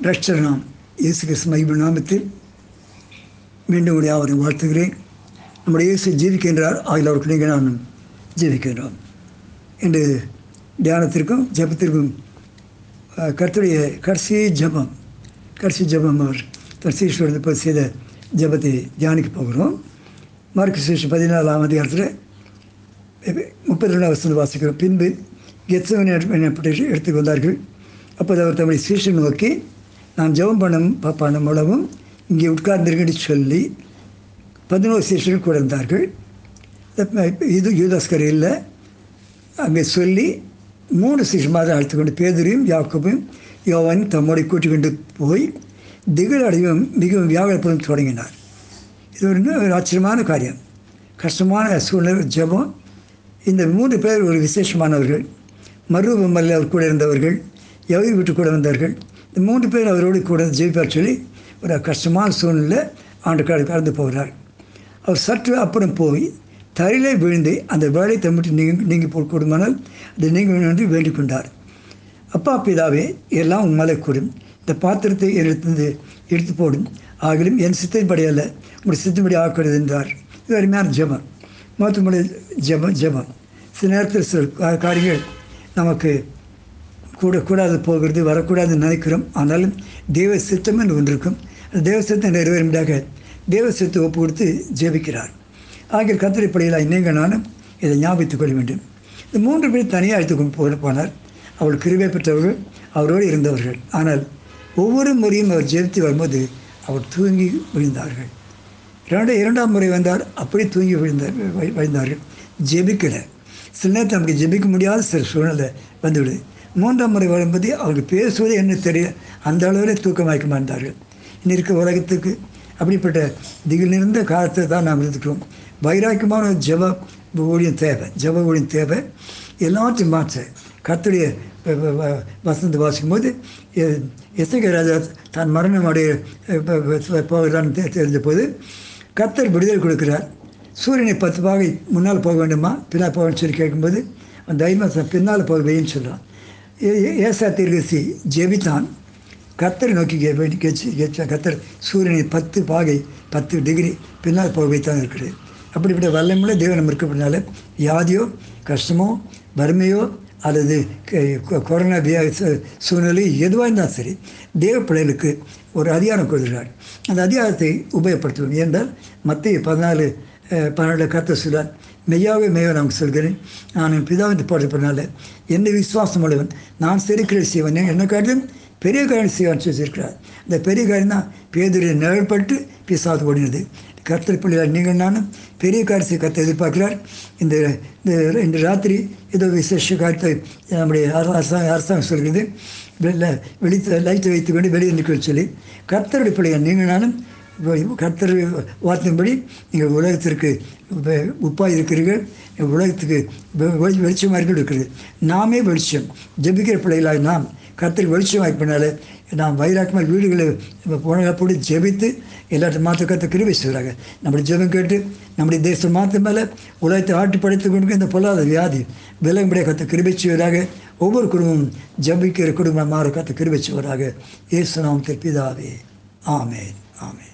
ரஷ்டர் நாம் இயேசு கிறிஸ்து மகிமை நாமத்தில் மீண்டும் உடைய அவரை வாழ்த்துகிறேன். நம்முடைய இயேசு ஜீவிக்கின்றார். ஆகிய அவருக்கு நீங்கள் நான் ஜீவிக்கின்றோம். இன்று தியானத்திற்கும் ஜபத்திற்கும் கருத்துடைய கடைசி ஜபம் கடைசி ஜபம் அவர் தர்சீஸ்வரன் இப்போ செய்த ஜபத்தை தியானிக்க போகிறோம். மார்க் சேஷன் பதினாலாம் அதிகாரத்தில் முப்பத்தி ரெண்டாம் வசனம் வாசிக்கிறோம். பின்பு கெத்சவன் எனப்பட்ட இடத்துக்கு வந்தார்கள் அப்போது அவர் தம்முடைய சீஷன் நோக்கி நான் ஜெபம் பண்ணும் பண்ண மூலமும் இங்கே உட்கார்ந்திருக்கேன்னு சொல்லி பதினோரு சீஷர்கள் கூட இருந்தார்கள். இது யூதாஸ்கர் இல்லை. அங்கே சொல்லி மூணு சீஷமாக அழைத்து கொண்டு பேதரையும் யாக்கோபையும் யோவான் தம்மோடு கூட்டிக் கொண்டு போய் திகில் அடைவும் மிகவும் வியாபாரப்படும் தொடங்கினார். இது ஒரு ஒரு ஆச்சரியமான காரியம். கஷ்டமான சூழ்நிலை ஜெபம். இந்த மூன்று பேர் ஒரு விசேஷமானவர்கள். மருவமல்ல அவர் கூட இருந்தவர்கள் எவை வீட்டு கூட வந்தார்கள் இந்த மூன்று பேர் அவரோடு கூட ஜெயிப்பார் சொல்லி ஒரு கஷ்டமான சூழ்நிலை ஆண்டு கால கடந்து போகிறார். அவர் சற்று அப்புறம் போய் தரையிலே விழுந்து அந்த வேலை தம்மிட்டு நீங்கி நீங்கி போடுமானால் அதை நீங்கள் என்று வேண்டிக் கொண்டார். அப்பா பிதாவே எல்லாம் உண்மையிலே கூடும் இந்த பாத்திரத்தை எடுத்து எடுத்து போடும் ஆகிலும் என் சித்தப்படி அல்ல உங்களுடைய சித்தப்படி ஆக்கிறது என்றார். இது அருமையான ஜபம். மருத்துவமனை ஜபம் ஜபம். சில நேரத்தில் சில காரியங்கள் நமக்கு கூடக்கூடாது போகிறது வரக்கூடாதுன்னு நினைக்கிறோம். ஆனாலும் தேவ சித்தம் என்று ஒன்று இருக்கும் அந்த தேவ சித்தம் நிறைவேறும்படியாக தேவ சித்தத்தை ஒப்பு கொடுத்து ஜெபிக்கிறார். ஆகிய கத்திரிப்படையில் நீங்கள் நானும் இதை ஞாபகத்துக் கொள்ள வேண்டும். இந்த மூன்று பேர் தனியாக அழைத்து போக போனார். அவள் கிருவை பெற்றவர்கள் அவரோடு இருந்தவர்கள். ஆனால் ஒவ்வொரு முறையும் அவர் ஜெபித்து வரும்போது அவர் தூங்கி விழுந்தார்கள். இரண்டு இரண்டாம் முறை வந்தார் அப்படி தூங்கி விழுந்தார் வி- விழுந்தார்கள். ஜெபிக்கலை. சில நேரத்தில் நமக்கு ஜெபிக்க முடியாத சில சூழ்நிலை வந்துவிடுது. மூன்றாம் முறை வரும்போது அவர்கள் பேசுவது என்ன தெரிய அந்த அளவில் தூக்கமாக்க மாட்டார்கள் இன்னும் இருக்க உலகத்துக்கு அப்படிப்பட்ட திகில் நிறைந்த காலத்தை தான் நாம் இருந்துக்கிறோம் வைராக்கியமான ஒரு ஊழியம் தேவை. ஜெப ஊழியம் தேவை. எல்லாத்தையும் மாற்ற கத்துடைய வசந்த வாசிக்கும் போது எத்தகைய ராஜா தான் மரணம் அடைய போகிறான்னு தெரிஞ்ச போது கர்த்தர் விடுதலை கொடுக்கிறார். சூரியனை பத்து பாகை முன்னால் போக வேண்டுமா? பின்னால் போக சொல்லி கேட்கும்போது அந்த ஐமாசம் பின்னால் போக வைன்னு சொல்கிறான் ஏசா தீர்க்கசி ஜெபித்தான். கத்தரை நோக்கி கே- கத்தர் சூரியனை பத்து பாகை பத்து டிகிரி பின்னால் போக வைத்தான் இருக்கிறது அப்படிப்பட்ட வல்லமுள்ள தேவனம் இருக்கப்பட்டனால வியாதியோ கஷ்டமோ வறுமையோ அல்லது க- கொ- கொரோனா வியா சூழ்நிலை எதுவாக இருந்தாலும் சரி தேவ பிள்ளைகளுக்கு ஒரு அதிகாரம் கொடுக்கிறார். அந்த அதிகாரத்தை உபயோகப்படுத்துவோம். ஏனென்றால் மத்திய பதினாலு பன்னெண்டு கருத்தை சொல்றார் மெய்யாவே மெய்யாக நமக்கு சொல்கிறேன் நான் என் பிதாவின் போட்டப்படனால என்னை விசுவாசம் உள்ளவன் நான் செருக்கிற செய்வன் என்ன காட்டிலும் பெரிய காரியம் செய்வான் சொல்லியிருக்கிறார் இந்த பெரிய காரியம் தான் பேதுரை நிழல்பட்டு பிசாது ஓடினது கர்த்தர் பிள்ளைகள் நீங்கள் நானும் பெரிய காரியத்தை கத்தை எதிர்பார்க்கிறார் இந்த இந்த இந்த ராத்திரி ஏதோ விசேஷ காரியத்தை நம்முடைய அரச- அரசாங்கம் அரசாங்கம் சொல்கிறது வெளில வெளித்த லைட்டை வைத்துக்கொண்டு வெளியே நிற்க சொல்லி கர்த்தருடைய பிள்ளைகள் நீங்கள் நானும் கர்த்தர் வார்த்தையின்படி நீங்கள் உலகத்திற்கு உப்பாக இருக்கிறீர்கள் உலகத்துக்கு வெளிச்சமாக இருக்கிறது. நாமே வெளிச்சம். ஜெபிக்கிற பிள்ளைகளாக நாம் கர்த்தர் வெளிச்சமாக பண்ணால நாம் வைராக்கமாக வீடுகளை போனப்படி ஜெபித்து எல்லாத்தையும் மாற்ற கற்று கிருவி செய்கிறாங்க நம்முடைய ஜெபம் கேட்டு நம்முடைய தேசம் மாற்ற மேலே உலகத்தை ஆட்டி படைத்து கொண்டு இந்த பொல்லாத வியாதி விலகும்படியாக கற்று கிருபை செய்வதாக ஒவ்வொரு குடும்பமும் ஜெபிக்கிற குடும்பமாக கற்று கத்த கிருபை செய்வதாக இயேசு நாமத்தில் ஆமேன். ஆமேன்.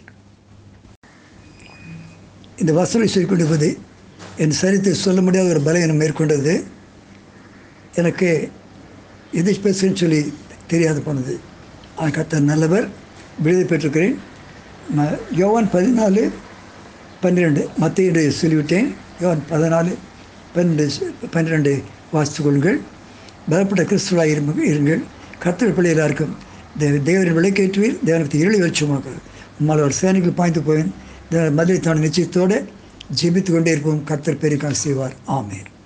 இந்த வசனம் சொல்லிக் கொண்டிருப்பது என் சரித்தை சொல்ல முடியாத ஒரு பலவீனம் மேற்கொண்டது. எனக்கு எது பேசுன்னு சொல்லி தெரியாது போனது. ஆனால் கர்த்தர் நல்லவர் விடுதலை பெற்றிருக்கிறேன். யோவான் பதினாலு பன்னிரெண்டு மத்திய சொல்லிவிட்டேன். யோவான் பதினாலு பன்னெண்டு பன்னிரெண்டு வாசித்து கொள்ளுங்கள். பலப்பட்ட கிறிஸ்துவாக இரு இருங்கள். கர்த்தர் பிள்ளைகளாக இருக்கும் தேவ தேவரின் விளக்கேற்றுவீர். தேவனத்தை இருளை வெளிச்சமாக உம்மால் ஒரு சேனைகள் பாய்ந்து போவேன். மதுரை தான நிச்சயத்தோடு ஜெபித்து கொண்டே இருப்போம். கத்தர் பெரிய செய்வார். ஆமேன்.